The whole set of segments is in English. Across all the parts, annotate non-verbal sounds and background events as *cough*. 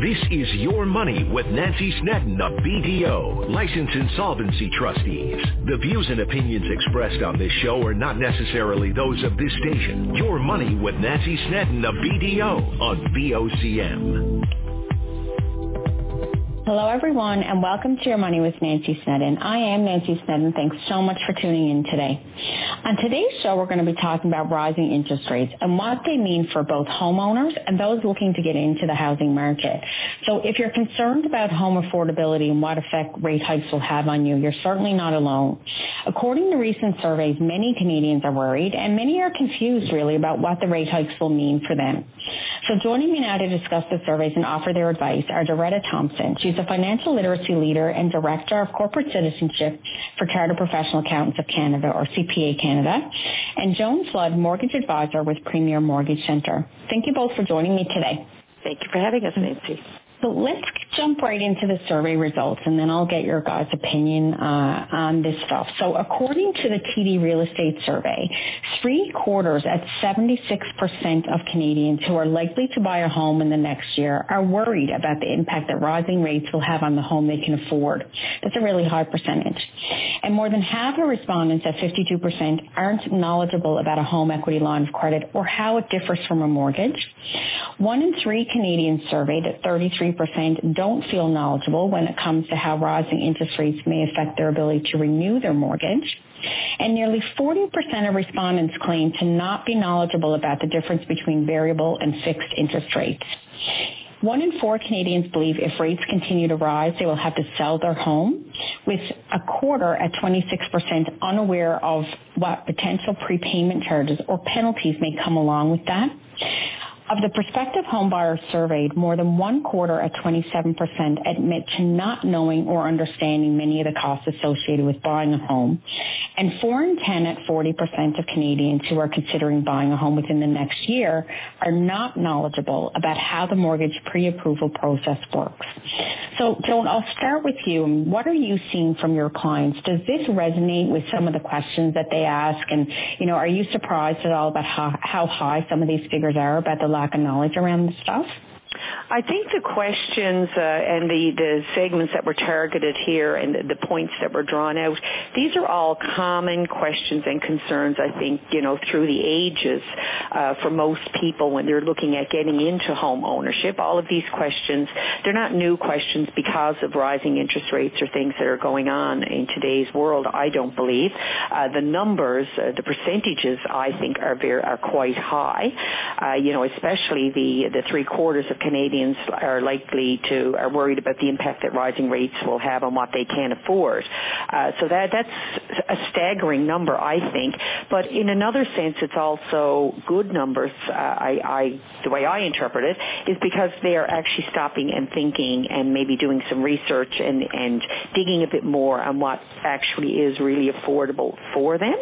This is Your Money with Nancy Snedden of BDO, Licensed Insolvency Trustees. The views and opinions expressed on this show are not necessarily those of this station. Your Money with Nancy Snedden of BDO on VOCM. Hello, everyone, and welcome to Your Money with Nancy Snedden. I am Nancy Snedden. Thanks so much for tuning in today. On today's show, we're going to be talking about rising interest rates and what they mean for both homeowners and those looking to get into the housing market. So if you're concerned about home affordability and what effect rate hikes will have on you, you're certainly not alone. According to recent surveys, many Canadians are worried and many are confused really about what the rate hikes will mean for them. So joining me now to discuss the surveys and offer their advice are Doretta Thompson. She's a financial literacy leader and director of corporate citizenship for Chartered Professional Accountants of Canada or CPA Canada, and Joan Flood, mortgage advisor with Premier Mortgage Centre. Thank you both for joining me today. Thank you for having us, Nancy. So let's jump right into the survey results and then I'll get your guys' opinion uh, on this stuff. So according to the TD Real Estate Survey, three quarters at 76% of Canadians who are likely to buy a home in the next year are worried about the impact that rising rates will have on the home they can afford. That's a really high percentage. And more than half of respondents at 52% aren't knowledgeable about a home equity line of credit or how it differs from a mortgage. One in three Canadians surveyed at 33 percent don't feel knowledgeable when it comes to how rising interest rates may affect their ability to renew their mortgage. And nearly 40% of respondents claim to not be knowledgeable about the difference between variable and fixed interest rates. One in four Canadians believe if rates continue to rise, they will have to sell their home, with a quarter at 26% unaware of what potential prepayment charges or penalties may come along with that. Of the prospective homebuyers surveyed, more than one quarter at 27% admit to not knowing or understanding many of the costs associated with buying a home. And 4 in 10 at 40% of Canadians who are considering buying a home within the next year are not knowledgeable about how the mortgage pre-approval process works. So Joan, I'll start with you. What are you seeing from your clients? Does this resonate with some of the questions that they ask? And, you know, are you surprised at all about how, how high some of these figures are about the lack of knowledge around the stuff? I think the questions uh, and the, the segments that were targeted here and the, the points that were drawn out, these are all common questions and concerns, I think, you know, through the ages uh, for most people when they're looking at getting into home ownership. All of these questions, they're not new questions because of rising interest rates or things that are going on in today's world, I don't believe. Uh, the numbers, uh, the percentages, I think, are very, are quite high. Uh, you know, especially the, the three quarters of Canadians are likely to are worried about the impact that rising rates will have on what they can afford. Uh, so that that's a staggering number, I think. But in another sense, it's also good numbers. Uh, I, I the way I interpret it is because they are actually stopping and thinking and maybe doing some research and and digging a bit more on what actually is really affordable for them.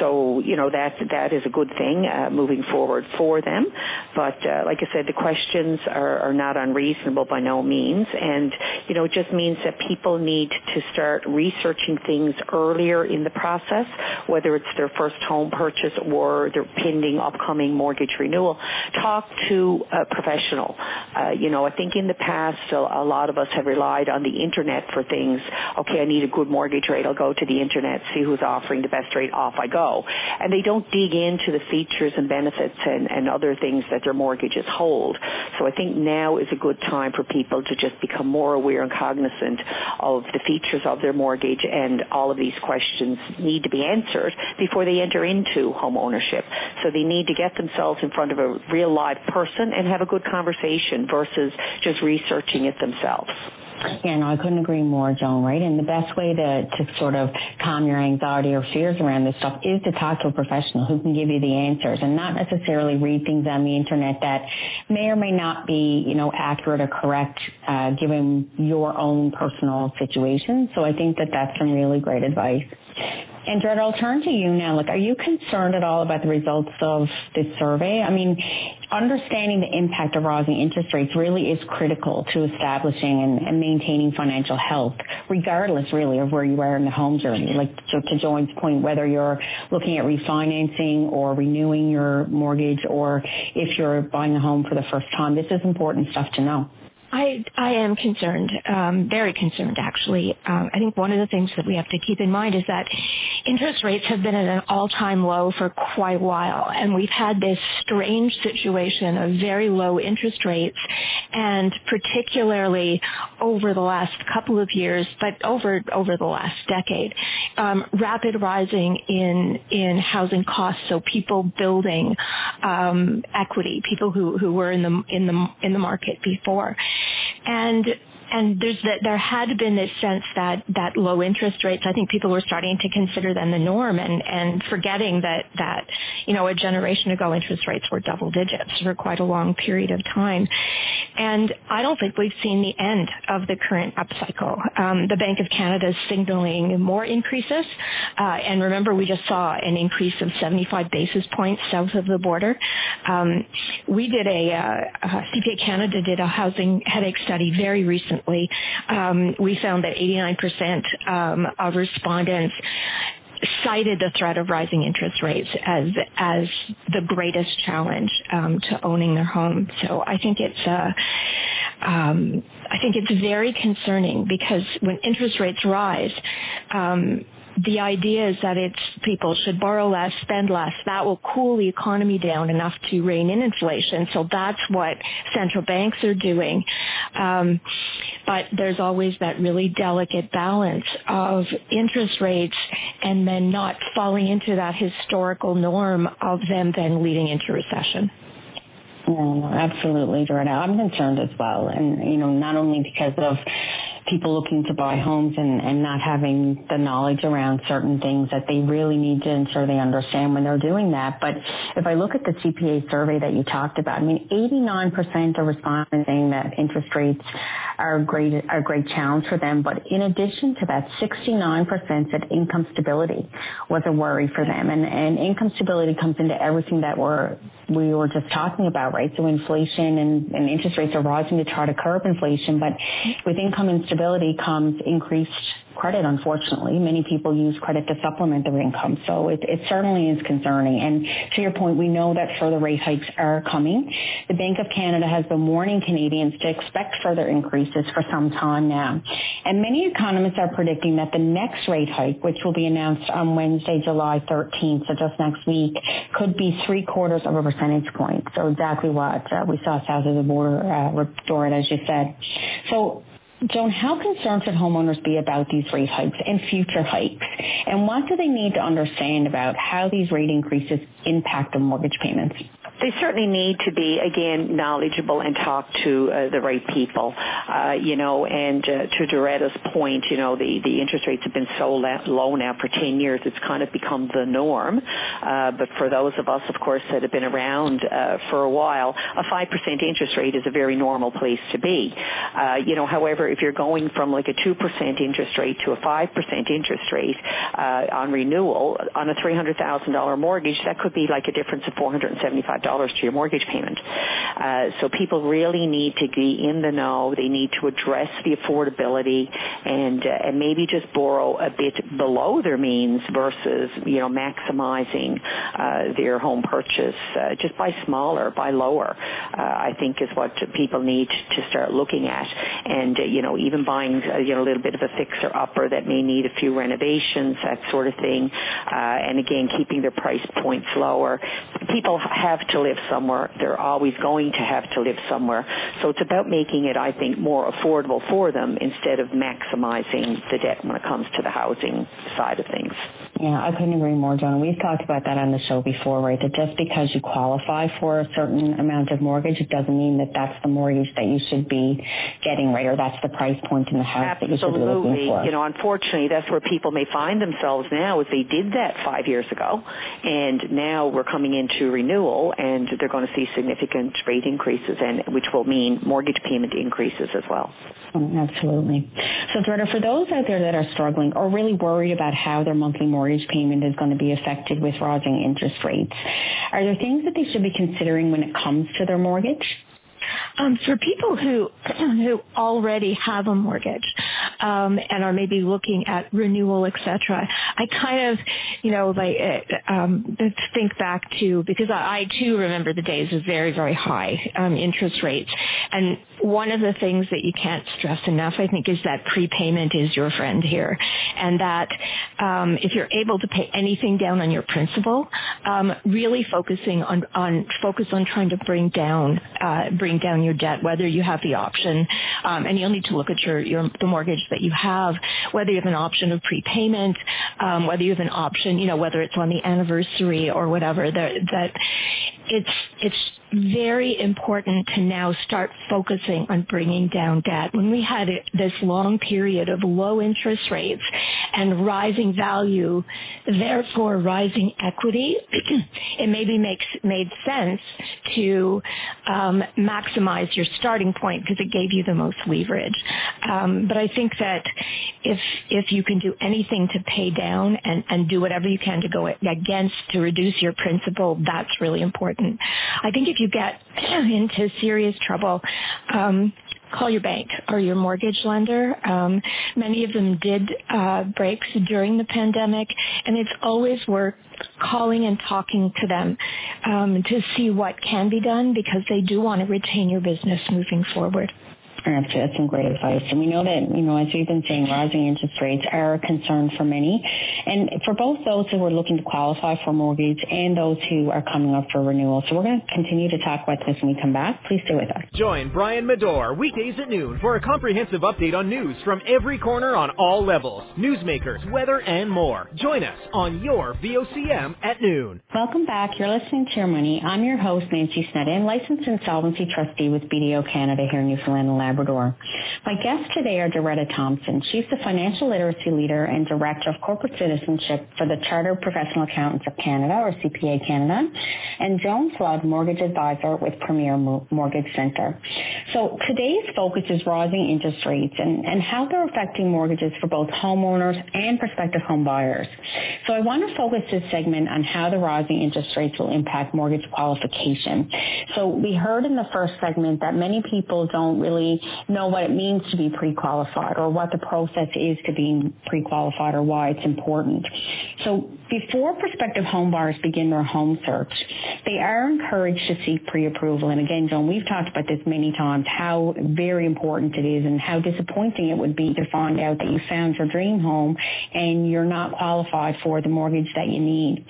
So you know that that is a good thing uh, moving forward for them. But uh, like I said, the questions are, are not unreasonable by no means. And, you know, it just means that people need to start researching things earlier in the process, whether it's their first home purchase or their pending upcoming mortgage renewal. Talk to a professional. Uh, you know, I think in the past, a, a lot of us have relied on the internet for things. Okay, I need a good mortgage rate. I'll go to the internet, see who's offering the best rate, off I go. And they don't dig into the features and benefits and, and other things that their mortgages hold. So I think now is a good time for people to just become more aware and cognizant of the features of their mortgage and all of these questions need to be answered before they enter into home ownership. So they need to get themselves in front of a real live person and have a good conversation versus just researching it themselves. Yeah, no, I couldn't agree more, Joan, right? And the best way to, to sort of calm your anxiety or fears around this stuff is to talk to a professional who can give you the answers and not necessarily read things on the internet that may or may not be, you know, accurate or correct, uh, given your own personal situation. So I think that that's some really great advice. And Dread, I'll turn to you now. Like, are you concerned at all about the results of this survey? I mean, understanding the impact of rising interest rates really is critical to establishing and, and maintaining financial health, regardless really of where you are in the home journey. Like to, to Joan's point, whether you're looking at refinancing or renewing your mortgage or if you're buying a home for the first time, this is important stuff to know. I I am concerned, um, very concerned actually. Um, I think one of the things that we have to keep in mind is that interest rates have been at an all-time low for quite a while, and we've had this strange situation of very low interest rates, and particularly over the last couple of years, but over over the last decade, um, rapid rising in in housing costs. So people building um, equity, people who who were in the in the in the market before, and and there's that there had been this sense that that low interest rates I think people were starting to consider them the norm and and forgetting that that you know a generation ago interest rates were double digits for quite a long period of time. And I don't think we've seen the end of the current upcycle. Um, the Bank of Canada is signaling more increases. Uh, and remember we just saw an increase of 75 basis points south of the border. Um, we did a uh, uh, CPA Canada did a housing headache study very recently recently, um, we found that 89% um, of respondents cited the threat of rising interest rates as as the greatest challenge um, to owning their home. So I think it's uh, um, I think it's very concerning because when interest rates rise, um, the idea is that it's people should borrow less, spend less. That will cool the economy down enough to rein in inflation. So that's what central banks are doing. Um, but there's always that really delicate balance of interest rates and then not falling into that historical norm of them then leading into recession. No, absolutely, Doretta. I'm concerned as well. And, you know, not only because of people looking to buy homes and, and not having the knowledge around certain things that they really need to ensure they understand when they're doing that. But if I look at the CPA survey that you talked about, I mean, 89% are responding saying that interest rates are a great, are a great challenge for them. But in addition to that, 69% said income stability was a worry for them. And, and income stability comes into everything that we're, we were just talking about, right? So inflation and, and interest rates are rising to try to curb inflation, but with income instability comes increased credit, unfortunately. Many people use credit to supplement their income. So it, it certainly is concerning. And to your point, we know that further rate hikes are coming. The Bank of Canada has been warning Canadians to expect further increases for some time now. And many economists are predicting that the next rate hike, which will be announced on Wednesday, July 13th, so just next week, could be three quarters of a percentage point. So exactly what uh, we saw south of the border, uh, Doretta, as you said. So Joan, how concerned should homeowners be about these rate hikes and future hikes? And what do they need to understand about how these rate increases impact their mortgage payments? They certainly need to be again knowledgeable and talk to uh, the right people. Uh, you know and uh, to Doretta's point you know the the interest rates have been so low now for 10 years it's kind of become the norm. Uh, but for those of us of course that have been around uh, for a while a 5% interest rate is a very normal place to be. Uh, you know however if you're going from like a 2% interest rate to a 5% interest rate uh, on renewal on a $300,000 mortgage that could be like a difference of 475 dollars to your mortgage payment. Uh, so people really need to be in the know. They need to address the affordability and uh, and maybe just borrow a bit below their means versus you know maximizing uh, their home purchase. Uh, just buy smaller, buy lower. Uh, I think is what people need to start looking at. And uh, you know even buying you know a little bit of a fixer upper that may need a few renovations, that sort of thing. And again keeping their price points lower. People have to live somewhere. They're always going to have to live somewhere. So it's about making it, I think, more affordable for them instead of maximizing the debt when it comes to the housing side of things. Yeah, I couldn't agree more, Joan. We've talked about that on the show before, right? That just because you qualify for a certain amount of mortgage, it doesn't mean that that's the mortgage that you should be getting, right? Or that's the price point in the house Absolutely. that you should be looking for. You know, unfortunately, that's where people may find themselves now is they did that five years ago, and now we're coming into renewal, and they're going to see significant rate increases, and which will mean mortgage payment increases as well. Mm, absolutely. So, Doretta, for those out there that are struggling or really worried about how their monthly mortgage payment is going to be affected with rising interest rates, are there things that they should be considering when it comes to their mortgage? Um, for people who *clears throat* who already have a mortgage, um, and are maybe looking at renewal, etc. I kind of, you know, like uh, um, think back to because I, I too remember the days of very very high um, interest rates, and one of the things that you can't stress enough, I think, is that prepayment is your friend here, and that um, if you're able to pay anything down on your principal, um, really focusing on on focus on trying to bring down uh, bring down your debt, whether you have the option, um, and you'll need to look at your, your the mortgage that you have, whether you have an option of prepayment, um, whether you have an option, you know, whether it's on the anniversary or whatever. That that it's it's very important to now start focusing on bringing down debt. When we had this long period of low interest rates and rising value, therefore rising equity, *clears throat* it maybe makes made sense to um, maximize your starting point because it gave you the most leverage. Um, but I think that if if you can do anything to pay down and, and do whatever you can to go against to reduce your principal, that's really important. I think if you get *clears throat* into serious trouble, um, call your bank or your mortgage lender. Um, many of them did uh, breaks during the pandemic, and it's always worth calling and talking to them um, to see what can be done because they do want to retain your business moving forward. That's some great advice. And we know that, you know, as we've been saying, rising interest rates are a concern for many. And for both those who are looking to qualify for a mortgage and those who are coming up for renewal. So we're going to continue to talk about this when we come back. Please stay with us. Join Brian Medore weekdays at noon for a comprehensive update on news from every corner on all levels. Newsmakers, weather, and more. Join us on your VOCM at noon. Welcome back. You're listening to Your Money. I'm your host, Nancy Snedden, licensed insolvency trustee with BDO Canada here in Newfoundland and Labrador. Labrador. My guests today are Doretta Thompson. She's the financial literacy leader and director of corporate citizenship for the Chartered Professional Accountants of Canada, or CPA Canada, and Joan Flood, mortgage advisor with Premier Mortgage Center. So today's focus is rising interest rates and, and how they're affecting mortgages for both homeowners and prospective home buyers. So I want to focus this segment on how the rising interest rates will impact mortgage qualification. So we heard in the first segment that many people don't really know what it means to be pre-qualified or what the process is to being pre-qualified or why it's important. So before prospective home buyers begin their home search, they are encouraged to seek pre-approval. And again, Joan, we've talked about this many times, how very important it is and how disappointing it would be to find out that you found your dream home and you're not qualified for the mortgage that you need.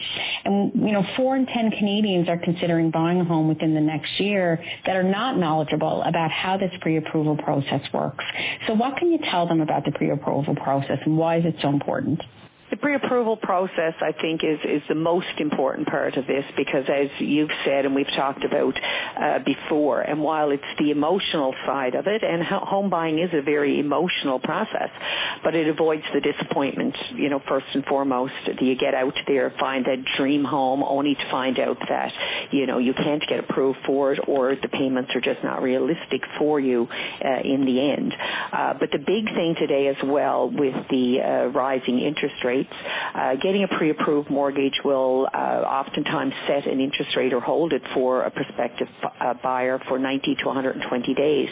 And, you know, four in 10 Canadians are considering buying a home within the next year that are not knowledgeable about how this pre-approval approval process works. So what can you tell them about the pre-approval process and why is it so important? The pre-approval process, I think, is, is the most important part of this because as you've said and we've talked about uh, before, and while it's the emotional side of it, and home buying is a very emotional process, but it avoids the disappointment, you know, first and foremost. You get out there, find that dream home, only to find out that, you know, you can't get approved for it or the payments are just not realistic for you uh, in the end. Uh, but the big thing today as well with the uh, rising interest rates rates. Uh, getting a pre-approved mortgage will uh, oftentimes set an interest rate or hold it for a prospective uh, buyer for 90 to 120 days.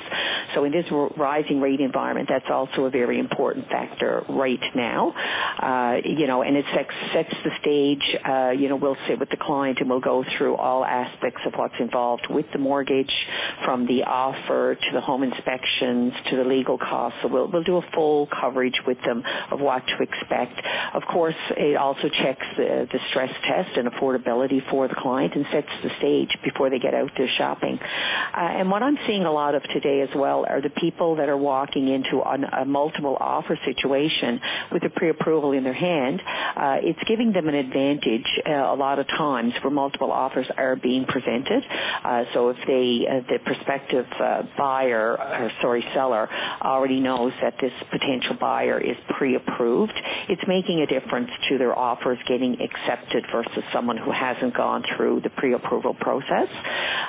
So in this rising rate environment, that's also a very important factor right now. Uh, you know, and it sets, sets the stage. Uh, you know, we'll sit with the client and we'll go through all aspects of what's involved with the mortgage, from the offer to the home inspections to the legal costs. So we'll we'll do a full coverage with them of what to expect. Of course, it also checks the, the stress test and affordability for the client and sets the stage before they get out there shopping. Uh, and what I'm seeing a lot of today as well are the people that are walking into a, a multiple offer situation with a pre-approval in their hand. Uh, it's giving them an advantage uh, a lot of times where multiple offers are being presented. Uh, so if they, uh, the prospective uh, buyer, or sorry, seller already knows that this potential buyer is pre-approved, it's making a difference to their offers getting accepted versus someone who hasn't gone through the pre-approval process.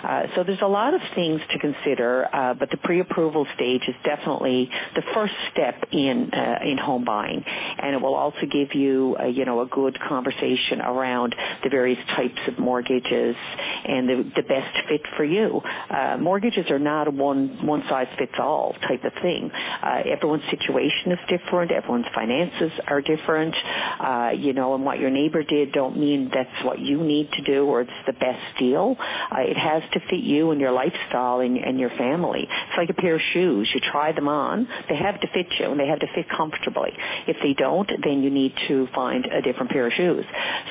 Uh, so there's a lot of things to consider, uh, but the pre-approval stage is definitely the first step in uh, in home buying, and it will also give you a, you know a good conversation around the various types of mortgages and the, the best fit for you. Uh, mortgages are not a one one size fits all type of thing. Uh, everyone's situation is different. Everyone's finances are different. Uh, you know, and what your neighbor did don't mean that's what you need to do or it's the best deal. Uh, it has to fit you and your lifestyle and, and your family. It's like a pair of shoes. You try them on. They have to fit you and they have to fit comfortably. If they don't, then you need to find a different pair of shoes.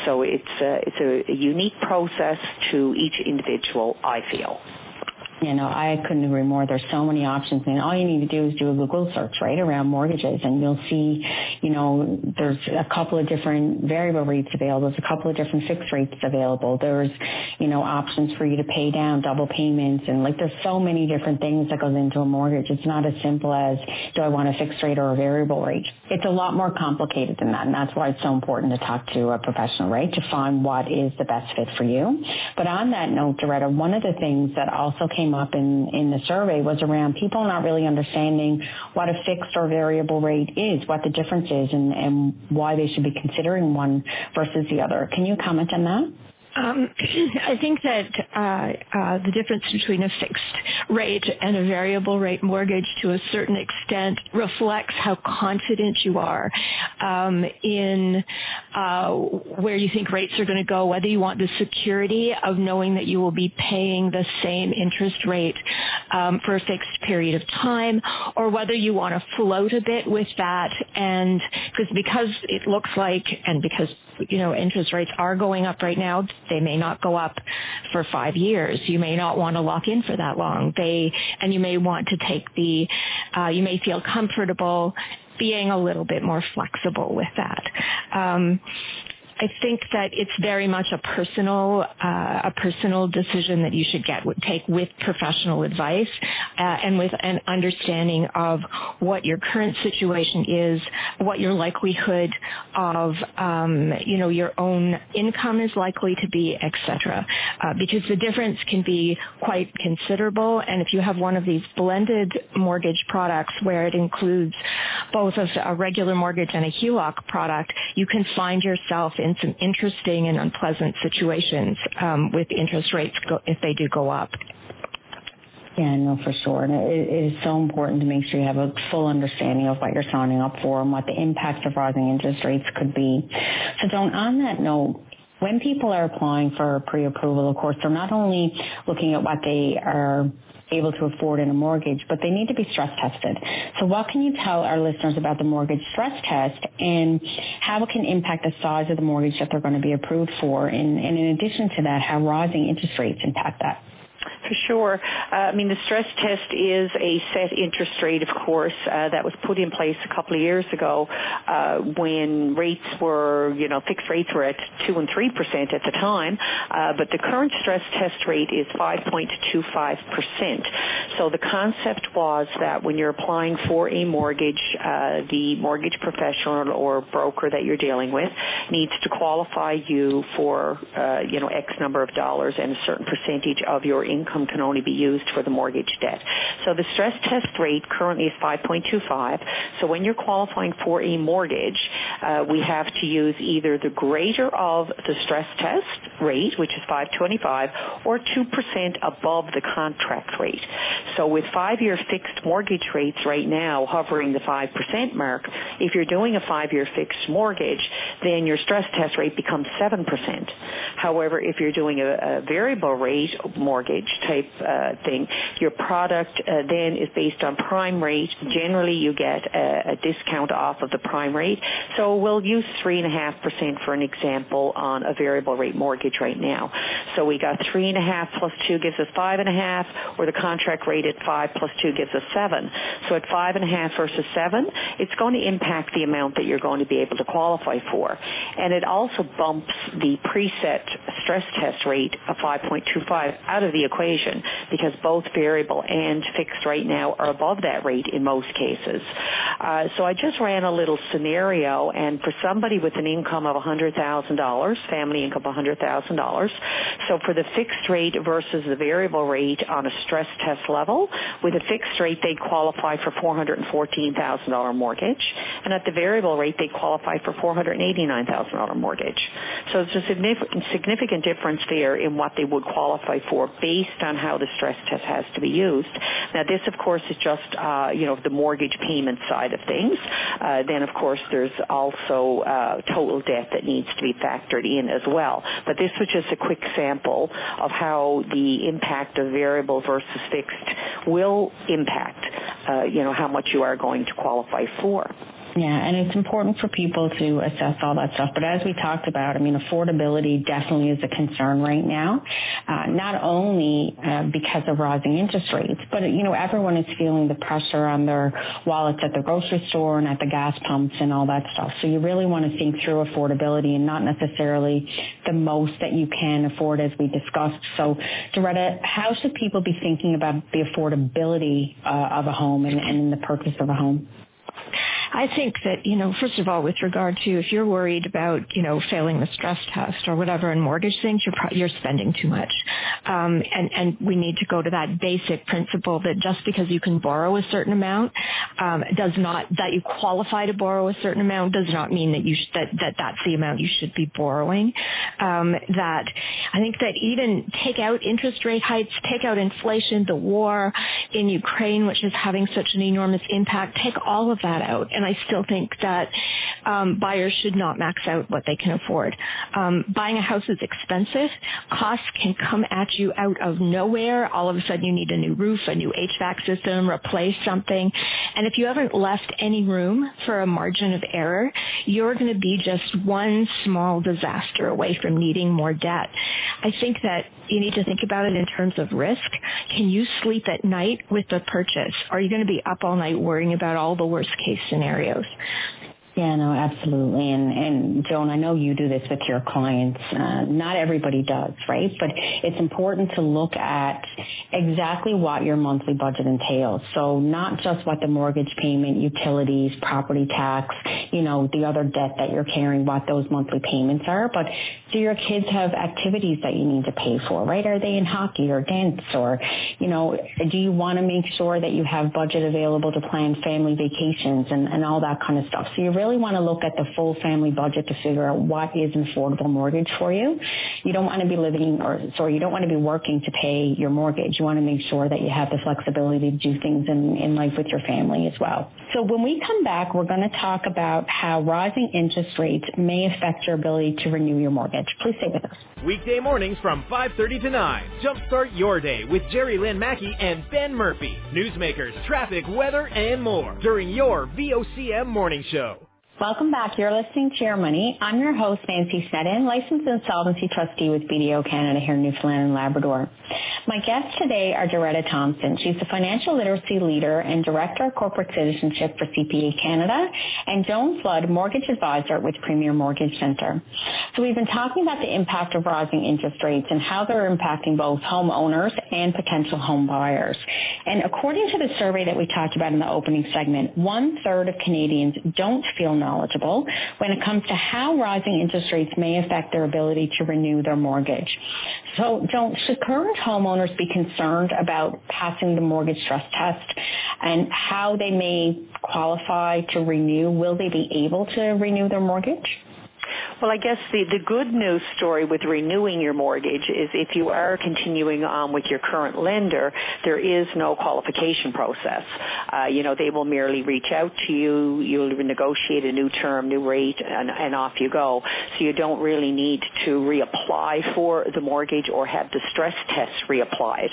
So it's a, it's a unique process to each individual, I feel. You know, I couldn't agree more. There's so many options, and all you need to do is do a Google search, right, around mortgages, and you'll see, you know, there's a couple of different variable rates available. There's a couple of different fixed rates available. There's, you know, options for you to pay down, double payments, and like there's so many different things that goes into a mortgage. It's not as simple as do I want a fixed rate or a variable rate. It's a lot more complicated than that, and that's why it's so important to talk to a professional, right, to find what is the best fit for you. But on that note, Doretta, one of the things that also came up in, in the survey was around people not really understanding what a fixed or variable rate is, what the difference is, and, and why they should be considering one versus the other. Can you comment on that? Um, *clears throat* I think that uh, uh, the difference between a fixed rate and a variable rate mortgage to a certain extent reflects how confident you are um, in uh, where you think rates are going to go, whether you want the security of knowing that you will be paying the same interest rate um, for a fixed period of time, or whether you want to float a bit with that. And because because it looks like and because you know interest rates are going up right now they may not go up for five years. You may not want to lock in for that long. They, and you may want to take the, uh, you may feel comfortable being a little bit more flexible with that. Um, I think that it's very much a personal uh, a personal decision that you should get take with professional advice uh, and with an understanding of what your current situation is, what your likelihood of um, you know your own income is likely to be, etc. Uh, because the difference can be quite considerable, and if you have one of these blended mortgage products where it includes both a regular mortgage and a HELOC product, you can find yourself in some interesting and unpleasant situations um, with interest rates go, if they do go up. Yeah, no, for sure. And it, it is so important to make sure you have a full understanding of what you're signing up for and what the impact of rising interest rates could be. So, Joan, on that note, when people are applying for pre-approval, of course, they're not only looking at what they are able to afford in a mortgage, but they need to be stress tested. So what can you tell our listeners about the mortgage stress test and how it can impact the size of the mortgage that they're going to be approved for? And, and in addition to that, how rising interest rates impact that? For sure. Uh, I mean, the stress test is a set interest rate, of course, uh, that was put in place a couple of years ago uh, when rates were, you know, fixed rates were at 2 and 3% at the time. Uh, but the current stress test rate is 5.25%. So the concept was that when you're applying for a mortgage, uh, the mortgage professional or broker that you're dealing with needs to qualify you for, uh, you know, X number of dollars and a certain percentage of your income can only be used for the mortgage debt. So the stress test rate currently is 5.25. So when you're qualifying for a mortgage, uh, we have to use either the greater of the stress test rate, which is 525, or 2% above the contract rate. So with five-year fixed mortgage rates right now hovering the 5% mark, if you're doing a five-year fixed mortgage, then your stress test rate becomes 7%. However, if you're doing a, a variable rate mortgage, type uh, thing. Your product uh, then is based on prime rate. Generally, you get a, a discount off of the prime rate. So we'll use three and a half percent for an example on a variable rate mortgage right now. So we got three and a half plus two gives us five and a half, or the contract rate at five plus two gives us seven. So at five and a half versus seven, it's going to impact the amount that you're going to be able to qualify for. And it also bumps the preset stress test rate of 5.25 out of the equation because both variable and fixed right now are above that rate in most cases. Uh, so I just ran a little scenario, and for somebody with an income of $100,000, family income of $100,000, so for the fixed rate versus the variable rate on a stress test level, with a fixed rate they qualify for $414,000 mortgage, and at the variable rate they qualify for $489,000 mortgage. So it's a significant, significant difference there in what they would qualify for based on how the stress test has to be used. Now this of course is just, uh, you know, the mortgage payment side of things. Uh, then of course there's also uh, total debt that needs to be factored in as well. But this was just a quick sample of how the impact of variable versus fixed will impact, uh, you know, how much you are going to qualify for. Yeah, and it's important for people to assess all that stuff. But as we talked about, I mean, affordability definitely is a concern right now, uh, not only uh, because of rising interest rates, but, you know, everyone is feeling the pressure on their wallets at the grocery store and at the gas pumps and all that stuff. So you really want to think through affordability and not necessarily the most that you can afford as we discussed. So, Doretta, how should people be thinking about the affordability uh, of a home and, and the purchase of a home? I think that, you know, first of all, with regard to if you're worried about, you know, failing the stress test or whatever in mortgage things, you're, pro- you're spending too much. Um, and, and we need to go to that basic principle that just because you can borrow a certain amount, um, does not, that you qualify to borrow a certain amount does not mean that you, sh- that, that that's the amount you should be borrowing. Um, that I think that even take out interest rate hikes, take out inflation, the war in Ukraine, which is having such an enormous impact, take all of that out. And I still think that um, buyers should not max out what they can afford. Um, buying a house is expensive. Costs can come at you out of nowhere. All of a sudden you need a new roof, a new HVAC system, replace something. And if you haven't left any room for a margin of error, you're going to be just one small disaster away from needing more debt. I think that you need to think about it in terms of risk. Can you sleep at night with the purchase? Are you going to be up all night worrying about all the worst case scenarios? Yeah, no, absolutely. And, and Joan, I know you do this with your clients. Uh, not everybody does, right? But it's important to look at exactly what your monthly budget entails. So not just what the mortgage payment, utilities, property tax, you know, the other debt that you're carrying, what those monthly payments are, but do your kids have activities that you need to pay for, right? Are they in hockey or dance or, you know, do you want to make sure that you have budget available to plan family vacations and, and all that kind of stuff? So you really really want to look at the full family budget to figure out what is an affordable mortgage for you. You don't want to be living or sorry, you don't want to be working to pay your mortgage. You want to make sure that you have the flexibility to do things in, in life with your family as well. So when we come back, we're going to talk about how rising interest rates may affect your ability to renew your mortgage. Please stay with us. Weekday mornings from 5.30 to 9. Jumpstart your day with Jerry Lynn Mackey and Ben Murphy. Newsmakers, traffic, weather, and more during your VOCM morning show. Welcome back. You're listening to Your Money. I'm your host, Nancy Snedden, licensed insolvency trustee with BDO Canada here in Newfoundland and Labrador. My guests today are Doretta Thompson. She's the financial literacy leader and director of corporate citizenship for CPA Canada, and Joan Flood, mortgage advisor with Premier Mortgage Center. So we've been talking about the impact of rising interest rates and how they're impacting both homeowners and potential home buyers. And according to the survey that we talked about in the opening segment, one third of Canadians don't feel knowledgeable when it comes to how rising interest rates may affect their ability to renew their mortgage. So don't, should current homeowners be concerned about passing the mortgage stress test and how they may qualify to renew? Will they be able to renew their mortgage? Well, I guess the, the good news story with renewing your mortgage is if you are continuing on with your current lender, there is no qualification process. Uh, you know, they will merely reach out to you, you'll negotiate a new term, new rate, and, and off you go. So you don't really need to reapply for the mortgage or have the stress test reapplied.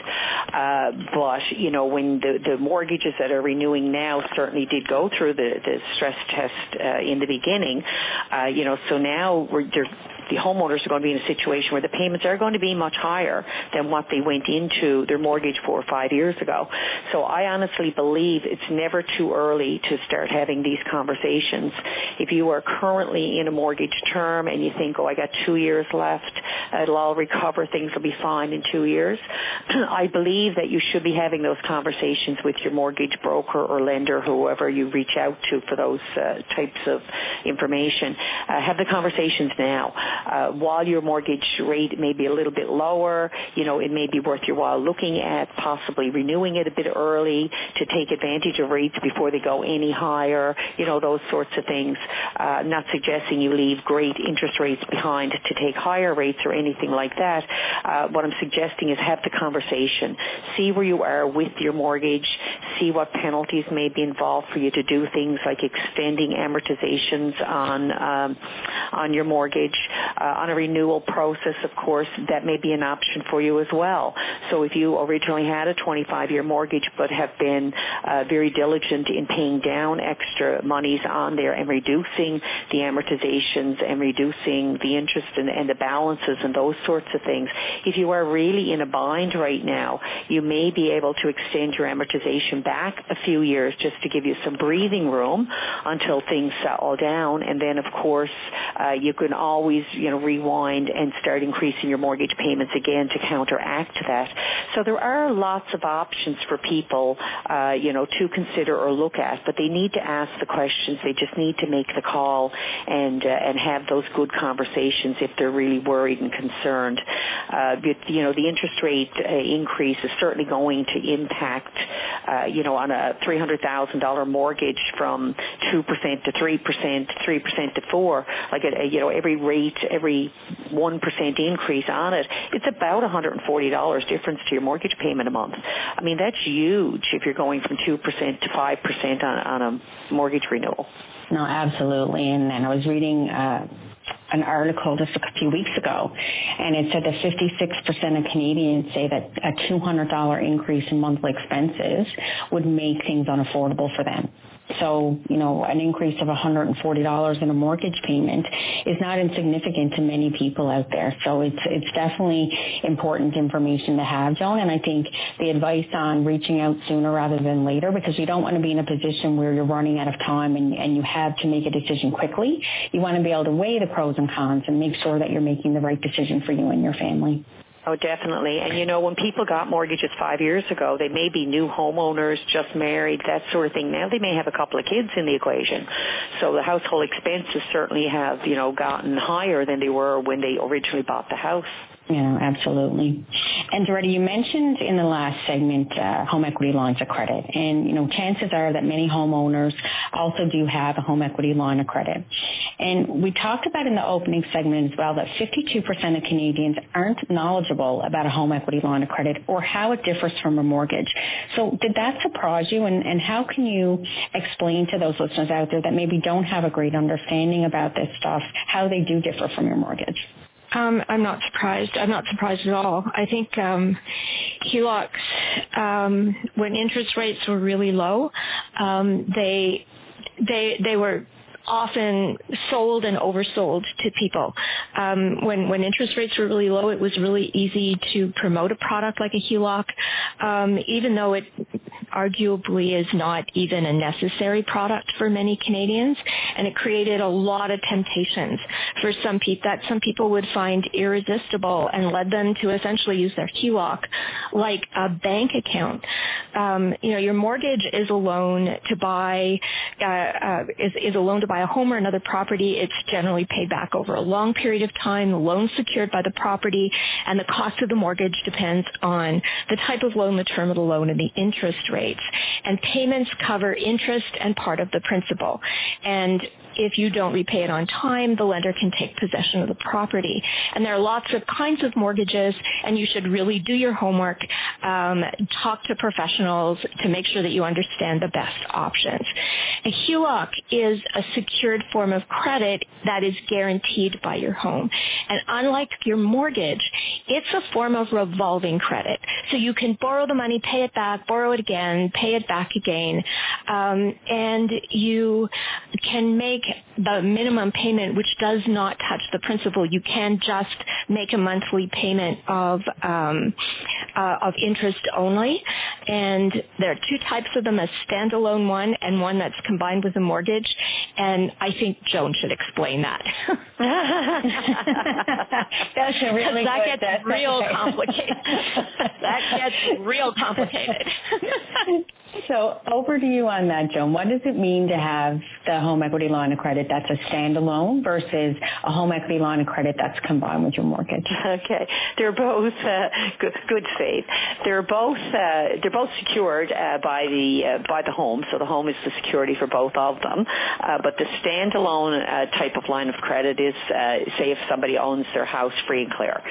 Uh, but, you know, when the, the mortgages that are renewing now certainly did go through the, the stress test uh, in the beginning, uh, you know, so now we're, the homeowners are going to be in a situation where the payments are going to be much higher than what they went into their mortgage four or five years ago. So I honestly believe it's never too early to start having these conversations. If you are currently in a mortgage term and you think, oh, I got two years left, it'll all recover, things will be fine in two years, *clears throat* I believe that you should be having those conversations with your mortgage broker or lender, whoever you reach out to for those uh, types of information. Uh, have the conversations now. Uh, while your mortgage rate may be a little bit lower, you know, it may be worth your while looking at possibly renewing it a bit early to take advantage of rates before they go any higher, you know, those sorts of things. Uh, not suggesting you leave great interest rates behind to take higher rates or anything like that. Uh, what I'm suggesting is have the conversation. See where you are with your mortgage. See what penalties may be involved for you to do things like extending amortizations on um, on your mortgage. Uh, on a renewal process, of course, that may be an option for you as well. So if you originally had a 25-year mortgage but have been uh, very diligent in paying down extra monies on there and reducing the amortizations and reducing the interest and, and the balances and those sorts of things, if you are really in a bind right now, you may be able to extend your amortization back a few years just to give you some breathing room until things settle down. And then, of course, uh, you can always, you know, rewind and start increasing your mortgage payments again to counteract that. So there are lots of options for people, uh, you know, to consider or look at, but they need to ask the questions. They just need to make the call and uh, and have those good conversations if they're really worried and concerned. Uh, you know, the interest rate uh, increase is certainly going to impact, uh, you know, on a $300,000 mortgage from 2% to 3%, 3% to 4 like a, a, you know, every rate, every 1% increase on it, it's about $140 difference to your mortgage payment a month. I mean, that's huge if you're going from 2% to 5% on, on a mortgage renewal. No, absolutely. And, and I was reading, uh, an article just a few weeks ago, and it said that 56% of Canadians say that a $200 increase in monthly expenses would make things unaffordable for them. So, you know, an increase of $140 in a mortgage payment is not insignificant to many people out there. So it's, it's definitely important information to have, Joan. And I think the advice on reaching out sooner rather than later, because you don't want to be in a position where you're running out of time and, and you have to make a decision quickly. You want to be able to weigh the pros and cons and make sure that you're making the right decision for you and your family. Oh, definitely. And you know, when people got mortgages five years ago, they may be new homeowners, just married, that sort of thing. Now they may have a couple of kids in the equation. So the household expenses certainly have, you know, gotten higher than they were when they originally bought the house. Yeah, absolutely. And Doretta, you mentioned in the last segment uh, home equity lines of credit, and you know chances are that many homeowners also do have a home equity line of credit. And we talked about in the opening segment as well that 52% of Canadians aren't knowledgeable about a home equity line of credit or how it differs from a mortgage. So did that surprise you, and, and how can you explain to those listeners out there that maybe don't have a great understanding about this stuff how they do differ from your mortgage? Um, I'm not surprised. I'm not surprised at all. I think um, HELOCs, um, when interest rates were really low, um, they they they were often sold and oversold to people. Um, when when interest rates were really low, it was really easy to promote a product like a HELOC, um, even though it arguably is not even a necessary product for many Canadians, and it created a lot of temptations for some people that some people would find irresistible and led them to essentially use their HELOC like a bank account. Um, you know, your mortgage is a loan to buy uh, uh, is, is a loan to buy a home or another property. It's generally paid back over a long period of time. The loan secured by the property, and the cost of the mortgage depends on the type of loan, the term of the loan, and the interest rate rates. And payments cover interest and part of the principal. And if you don't repay it on time, the lender can take possession of the property. And there are lots of kinds of mortgages, and you should really do your homework, um, talk to professionals to make sure that you understand the best options. A HELOC is a secured form of credit that is guaranteed by your home. And unlike your mortgage, it's a form of revolving credit. So you can borrow the money, pay it back, borrow it again, pay it back again, um, and you can make make the minimum payment, which does not touch the principal. You can just make a monthly payment of um, uh, of interest only, and there are two types of them: a standalone one and one that's combined with a mortgage. And I think Joan should explain that. *laughs* that's a really that good, gets real *laughs* complicated. that gets real complicated. *laughs* So over to you on that, Joan. What does it mean to have the home equity line of credit that's a standalone versus a home equity line of credit that's combined with your mortgage? Okay, they're both uh, good, good faith. They're both uh, they're both secured uh, by the uh, by the home, so the home is the security for both of them. Uh, but the standalone uh, type of line of credit is, say, if somebody owns their house free and clear,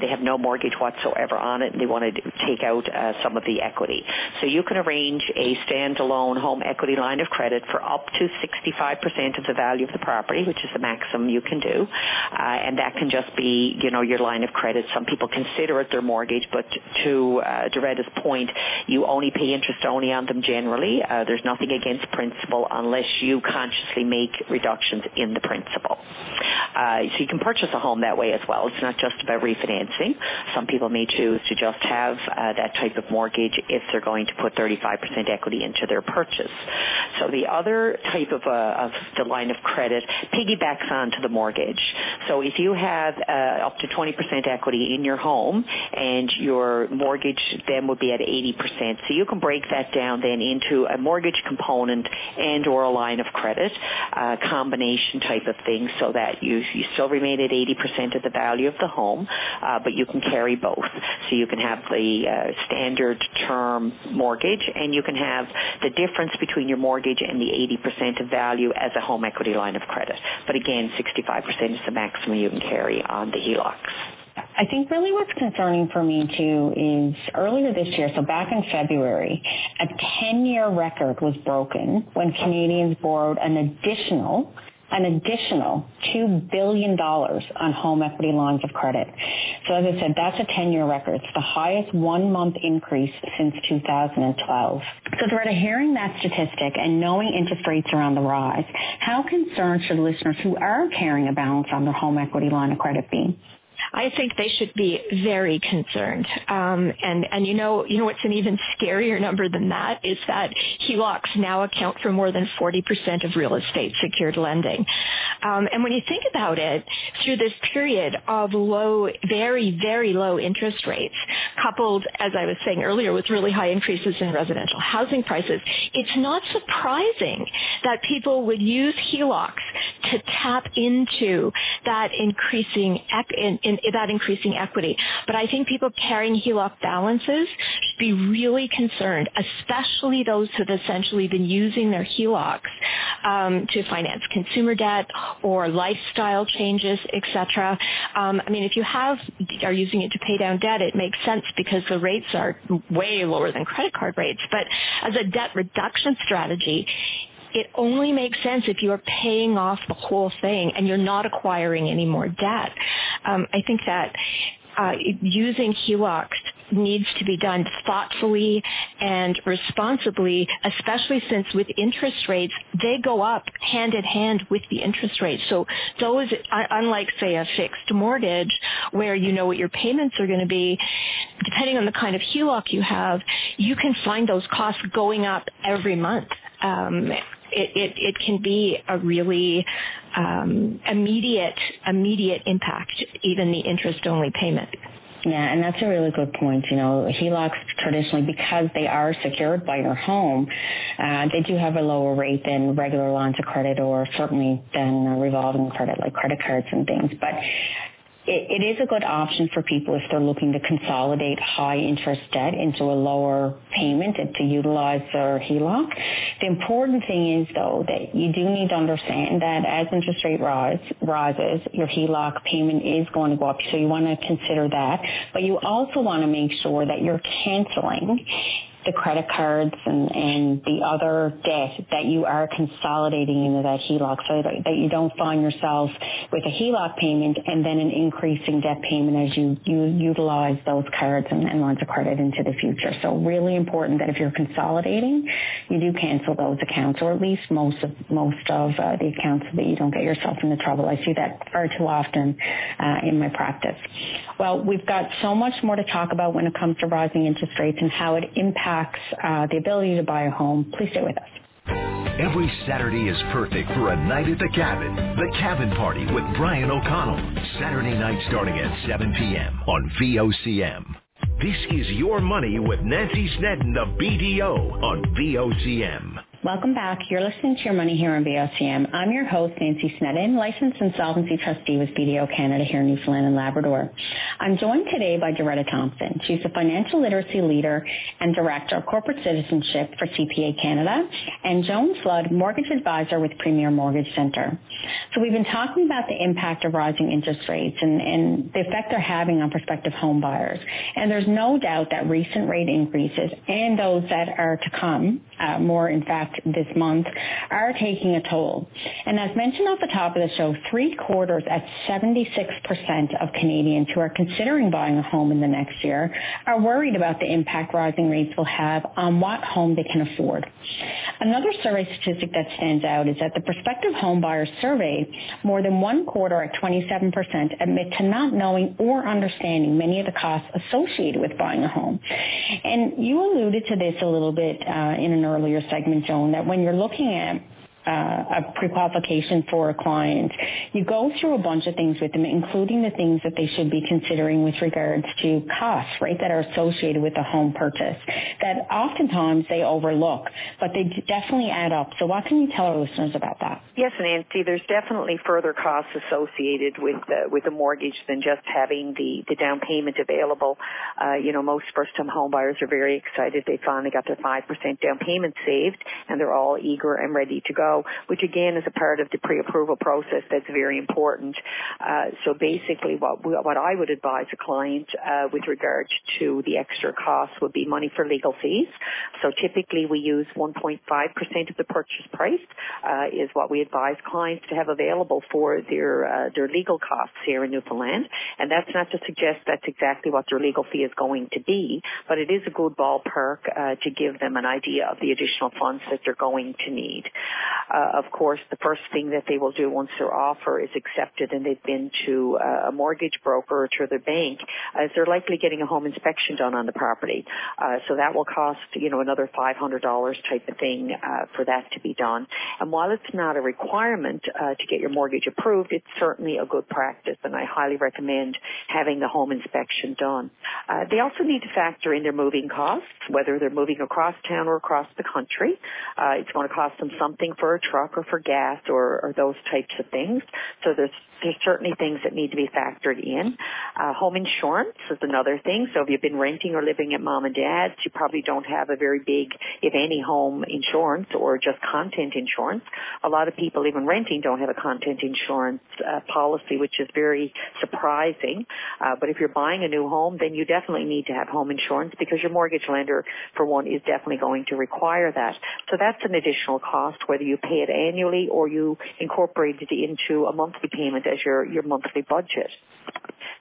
they have no mortgage whatsoever on it, and they want to take out some of the equity. So you can arrange arrange a standalone home equity line of credit for up to 65% of the value of the property, which is the maximum you can do. Uh, and that can just be, you know, your line of credit. Some people consider it their mortgage, but to uh, Doretta's point, you only pay interest only on them generally. Uh, there's nothing against principal unless you consciously make reductions in the principal. Uh, so you can purchase a home that way as well. It's not just about refinancing. Some people may choose to just have uh, that type of mortgage if they're going to put 35 percent equity into their purchase. So the other type of, uh, of the line of credit piggybacks onto the mortgage. So if you have uh, up to 20% equity in your home and your mortgage then would be at 80%, so you can break that down then into a mortgage component and or a line of credit, uh, combination type of thing so that you, you still remain at 80% of the value of the home, uh, but you can carry both. So you can have the uh, standard term mortgage and you can have the difference between your mortgage and the 80% of value as a home equity line of credit. But again, 65% is the maximum you can carry on the HELOCs. I think really what's concerning for me too is earlier this year, so back in February, a 10-year record was broken when Canadians borrowed an additional an additional $2 billion on home equity lines of credit. So as I said, that's a 10-year record. It's the highest one-month increase since 2012. So Doretta, hearing that statistic and knowing interest rates are on the rise, how concerned should listeners who are carrying a balance on their home equity line of credit be? I think they should be very concerned. Um, and and you know you know what's an even scarier number than that is that HELOCs now account for more than 40% of real estate secured lending. Um, and when you think about it, through this period of low, very very low interest rates, coupled as I was saying earlier with really high increases in residential housing prices, it's not surprising that people would use HELOCs to tap into that increasing in, in about increasing equity. But I think people carrying HELOC balances should be really concerned, especially those who have essentially been using their HELOCs um, to finance consumer debt or lifestyle changes, etc. Um, I mean, if you have are using it to pay down debt, it makes sense because the rates are way lower than credit card rates. But as a debt reduction strategy, it only makes sense if you are paying off the whole thing and you're not acquiring any more debt. Um, I think that uh, using HELOCs needs to be done thoughtfully and responsibly, especially since with interest rates, they go up hand in hand with the interest rates. So those, unlike say a fixed mortgage where you know what your payments are going to be, depending on the kind of HELOC you have, you can find those costs going up every month. Um, it, it, it can be a really um, immediate immediate impact, even the interest only payment. Yeah, and that's a really good point. You know, HELOCs traditionally, because they are secured by your home, uh, they do have a lower rate than regular lines of credit or certainly than revolving credit like credit cards and things. But it, it is a good option for people if they're looking to consolidate high interest debt into a lower payment and to utilize their HELOC. The important thing is though that you do need to understand that as interest rate rise, rises, your HELOC payment is going to go up. So you want to consider that. But you also want to make sure that you're canceling the credit cards and, and the other debt that you are consolidating into that HELOC so that, that you don't find yourself with a HELOC payment and then an increasing debt payment as you, you utilize those cards and, and lines of credit into the future. So really important that if you're consolidating, you do cancel those accounts or at least most of, most of uh, the accounts so that you don't get yourself into trouble. I see that far too often uh, in my practice. Well, we've got so much more to talk about when it comes to rising interest rates and how it impacts uh, the ability to buy a home. Please stay with us. Every Saturday is perfect for a night at the cabin. The Cabin Party with Brian O'Connell. Saturday night starting at 7 p.m. on VOCM. This is Your Money with Nancy Snedden of BDO on VOCM. Welcome back. You're listening to Your Money here on VOCM. I'm your host, Nancy Snedden, licensed insolvency trustee with BDO Canada here in Newfoundland and Labrador. I'm joined today by Doretta Thompson. She's a financial literacy leader and director of corporate citizenship for CPA Canada, and Joan Flood, mortgage advisor with Premier Mortgage Center. So we've been talking about the impact of rising interest rates and, and the effect they're having on prospective home buyers. And there's no doubt that recent rate increases and those that are to come, uh, more in fact this month are taking a toll. And as mentioned at the top of the show, three quarters at 76% of Canadians who are considering buying a home in the next year are worried about the impact rising rates will have on what home they can afford. Another survey statistic that stands out is that the prospective home buyers surveyed, more than one quarter at 27% admit to not knowing or understanding many of the costs associated with buying a home. And you alluded to this a little bit uh, in an earlier segment, Joan, that when you're looking at uh, a pre-qualification for a client, you go through a bunch of things with them, including the things that they should be considering with regards to costs, right, that are associated with the home purchase that oftentimes they overlook, but they definitely add up. So what can you tell our listeners about that? Yes, Nancy, there's definitely further costs associated with uh, with a mortgage than just having the, the down payment available. Uh, you know, most first-time home buyers are very excited. They finally got their 5% down payment saved and they're all eager and ready to go which again is a part of the pre-approval process that's very important. Uh, so basically what, what I would advise a client uh, with regard to the extra costs would be money for legal fees. So typically we use 1.5% of the purchase price uh, is what we advise clients to have available for their uh, their legal costs here in Newfoundland. And that's not to suggest that's exactly what their legal fee is going to be, but it is a good ballpark uh, to give them an idea of the additional funds that they're going to need uh, of course, the first thing that they will do once their offer is accepted and they've been to uh, a mortgage broker or to their bank, is they're likely getting a home inspection done on the property. Uh, so that will cost, you know, another $500 type of thing uh, for that to be done. And while it's not a requirement uh, to get your mortgage approved, it's certainly a good practice, and I highly recommend having the home inspection done. Uh, they also need to factor in their moving costs, whether they're moving across town or across the country. it's going to cost them something for a truck or for gas or, or those types of things. So there's there's certainly things that need to be factored in. Uh, home insurance is another thing. So if you've been renting or living at mom and dad's, you probably don't have a very big, if any, home insurance or just content insurance. A lot of people, even renting, don't have a content insurance uh, policy, which is very surprising. Uh, but if you're buying a new home, then you definitely need to have home insurance because your mortgage lender, for one, is definitely going to require that. So that's an additional cost, whether you pay it annually or you incorporate it into a monthly payment as your, your monthly budget.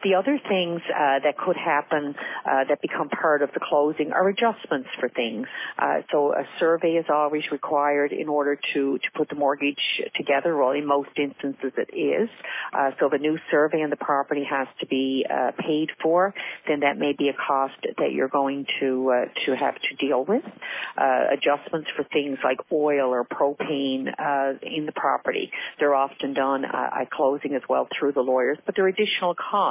The other things uh, that could happen uh, that become part of the closing are adjustments for things. Uh, so a survey is always required in order to, to put the mortgage together. Well, in most instances it is. Uh, so if a new survey on the property has to be uh, paid for, then that may be a cost that you're going to uh, to have to deal with. adjustments for things like oil or propane in the property. They're often done at closing as well through the lawyers, but there are additional costs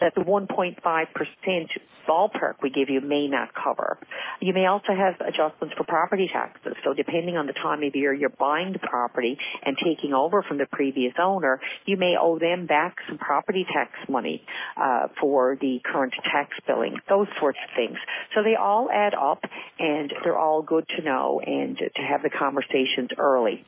that the 1.5% ballpark we give you may not cover. You may also have adjustments for property taxes. So depending on the time of year you're buying the property and taking over from the previous owner, you may owe them back some property tax money uh, for the current tax billing, those sorts of things. So they all add up and they're all good to know and to have the conversations early.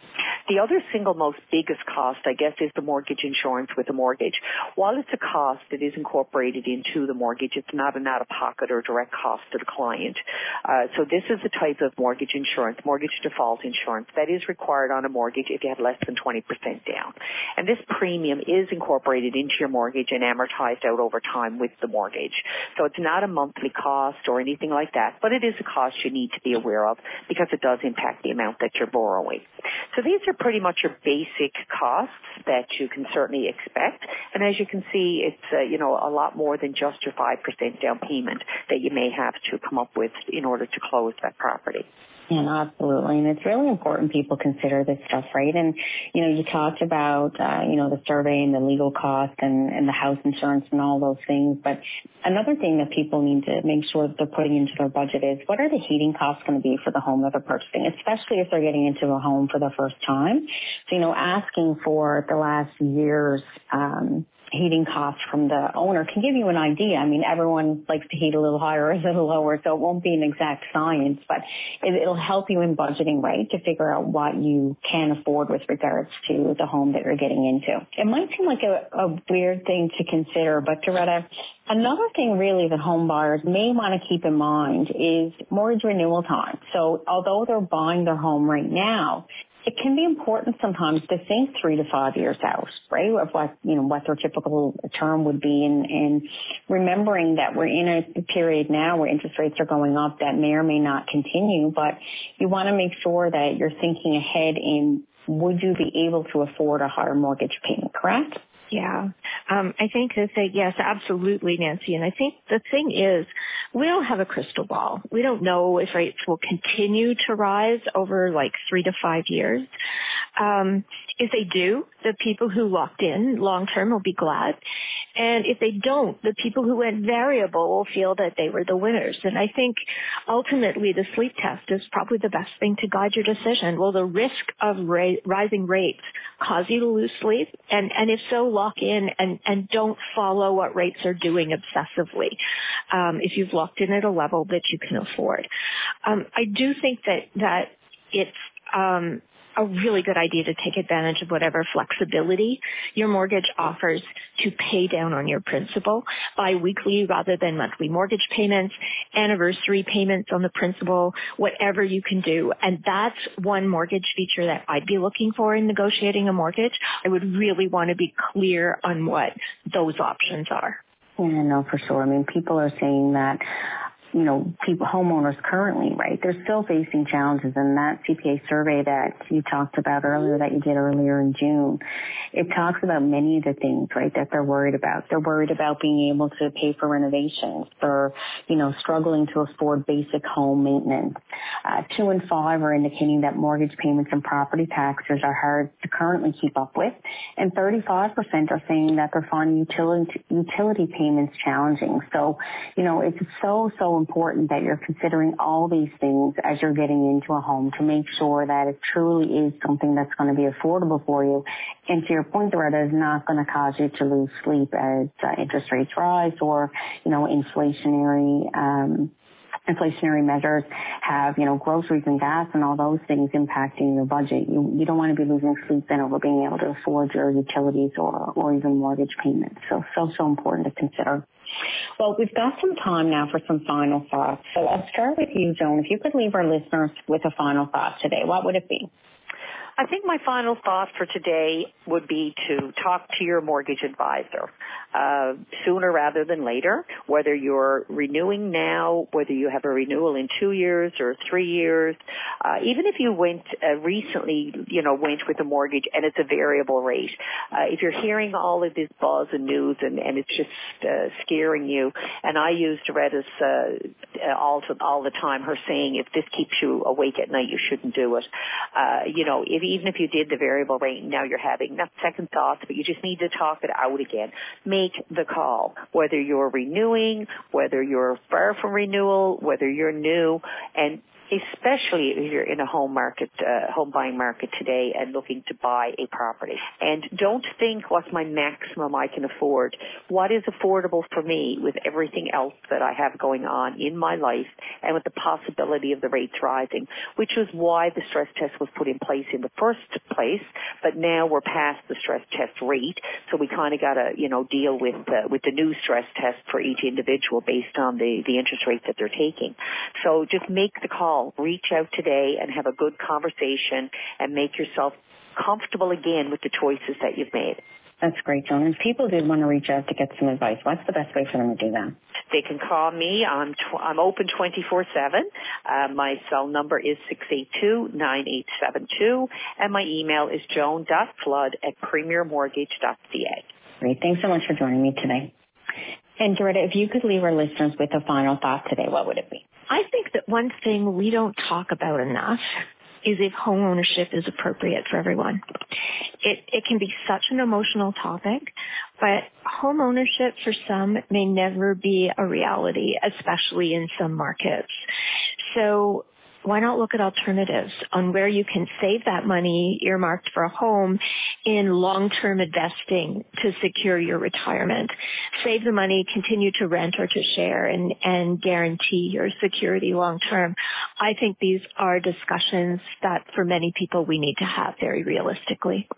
The other single most biggest cost, I guess, is the mortgage insurance with a mortgage. While it's a cost, It is incorporated into the mortgage. It's not an out-of-pocket or direct cost to the client. Uh, so this is the type of mortgage insurance, mortgage default insurance, that is required on a mortgage if you have less than 20% down. And this premium is incorporated into your mortgage and amortized out over time with the mortgage. So it's not a monthly cost or anything like that, but it is a cost you need to be aware of because it does impact the amount that you're borrowing. So these are pretty much your basic costs that you can certainly expect. And as you can see, it's, you know, a lot more than just your 5% down payment that you may have to come up with in order to close that property. Yeah, absolutely. And it's really important people consider this stuff, right? And, you know, you talked about, uh, you know, the survey and the legal cost and, and the house insurance and all those things. But another thing that people need to make sure that they're putting into their budget is what are the heating costs going to be for the home that they're purchasing, especially if they're getting into a home for the first time. So, you know, asking for the last year's, um, heating costs from the owner can give you an idea. I mean, everyone likes to heat a little higher or a little lower, so it won't be an exact science, but it, will help you in budgeting, right, to figure out what you can afford with regards to the home that you're getting into. It might seem like a, a weird thing to consider, but Doretta, Another thing really that home buyers may want to keep in mind is mortgage renewal time. So although they're buying their home right now, it can be important sometimes to think three to five years out, right? Of what, you know, what their typical term would be and, and remembering that we're in a period now where interest rates are going up that may or may not continue, but you want to make sure that you're thinking ahead in would you be able to afford a higher mortgage payment, correct? Yeah. Um, I think to say yes, absolutely, Nancy. And I think the thing is, we don't have a crystal ball. We don't know if rates will continue to rise over like three to five years. Um, if they do, the people who locked in long term will be glad. And if they don't, the people who went variable will feel that they were the winners. And I think ultimately the sleep test is probably the best thing to guide your decision. Will the risk of ra- rising rates cause you to lose sleep? And, and if so, lock in and, and don't follow what rates are doing obsessively. Um, if you've locked in at a level that you can afford. Um, I do think that, that it's, um, a really good idea to take advantage of whatever flexibility your mortgage offers to pay down on your principal bi-weekly rather than monthly mortgage payments, anniversary payments on the principal, whatever you can do. And that's one mortgage feature that I'd be looking for in negotiating a mortgage. I would really want to be clear on what those options are. Yeah, no, for sure. I mean, people are saying that you know, people, homeowners currently, right? They're still facing challenges and that CPA survey that you talked about earlier, that you did earlier in June, it talks about many of the things, right, that they're worried about. They're worried about being able to pay for renovations. They're, you know, struggling to afford basic home maintenance. Uh, two and five are indicating that mortgage payments and property taxes are hard to currently keep up with. And 35% are saying that they're finding utility, utility payments challenging. So, you know, it's so, so important that you're considering all these things as you're getting into a home to make sure that it truly is something that's going to be affordable for you. And to your point, Doretta, is not going to cause you to lose sleep as uh, interest rates rise or, you know, inflationary, um, inflationary measures have, you know, groceries and gas and all those things impacting your budget. You, you don't want to be losing sleep then over being able to afford your utilities or, or even mortgage payments. So, so, so important to consider. Well, we've got some time now for some final thoughts. So I'll start with you, Joan. If you could leave our listeners with a final thought today, what would it be? I think my final thought for today would be to talk to your mortgage advisor uh, sooner rather than later, whether you're renewing now, whether you have a renewal in two years or three years, uh, even if you went uh, recently, you know, went with a mortgage and it's a variable rate. Uh, if you're hearing all of this buzz and news and, and it's just uh, scaring you, and I use Doretta's uh, all to, all the time, her saying, if this keeps you awake at night, you shouldn't do it. Uh, you know, if, even if you did the variable rate, now you're having not second thoughts, but you just need to talk it out again. Make the call, whether you're renewing, whether you're far from renewal, whether you're new, and especially if you're in a home market, uh, home buying market today and looking to buy a property. And don't think what's my maximum I can afford. What is affordable for me with everything else that I have going on in my life and with the possibility of the rates rising, which was why the stress test was put in place in the first place. But now we're past the stress test rate, so we kind of got to, you know, deal with uh, with the new stress test for each individual based on the the interest rate that they're taking. So just make the call, reach out today, and have a good conversation, and make yourself comfortable again with the choices that you've made. That's great, Joan. If people did want to reach out to get some advice, what's the best way for them to do that? They can call me. I'm tw- I'm open 24/7. Uh, my cell number is 682-9872, and my email is joan.flood at premiermortgage.ca. Great. Thanks so much for joining me today. And Doretta, if you could leave our listeners with a final thought today, what would it be? I think that one thing we don't talk about enough is if home ownership is appropriate for everyone. It, it can be such an emotional topic, but home ownership for some may never be a reality, especially in some markets. So why not look at alternatives on where you can save that money earmarked for a home in long-term investing to secure your retirement. Save the money, continue to rent or to share and, and guarantee your security long-term. I think these are discussions that for many people we need to have very realistically.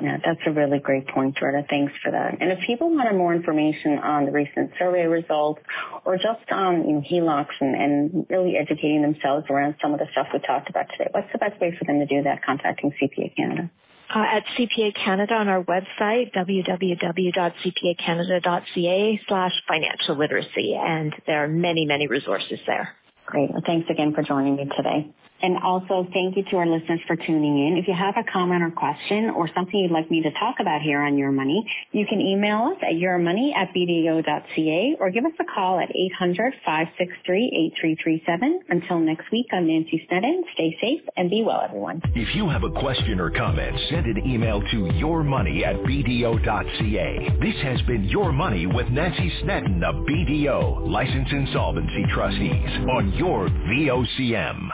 Yeah, that's a really great point, Jordan. Thanks for that. And if people wanted more information on the recent survey results or just on you know, HELOCs and, and really educating themselves around some of the stuff we talked about today, what's the best way for them to do that, contacting CPA Canada? Uh, at CPA Canada on our website, www.cpacanada.ca slash financial literacy. And there are many, many resources there. Great. Well, thanks again for joining me today. And also thank you to our listeners for tuning in. If you have a comment or question or something you'd like me to talk about here on Your Money, you can email us at yourmoney at bdo.ca or give us a call at 800-563-8337. Until next week, I'm Nancy Snedden. Stay safe and be well, everyone. If you have a question or comment, send an email to yourmoney at bdo.ca. This has been Your Money with Nancy Snedden of BDO, Licensed Insolvency Trustees on your VOCM.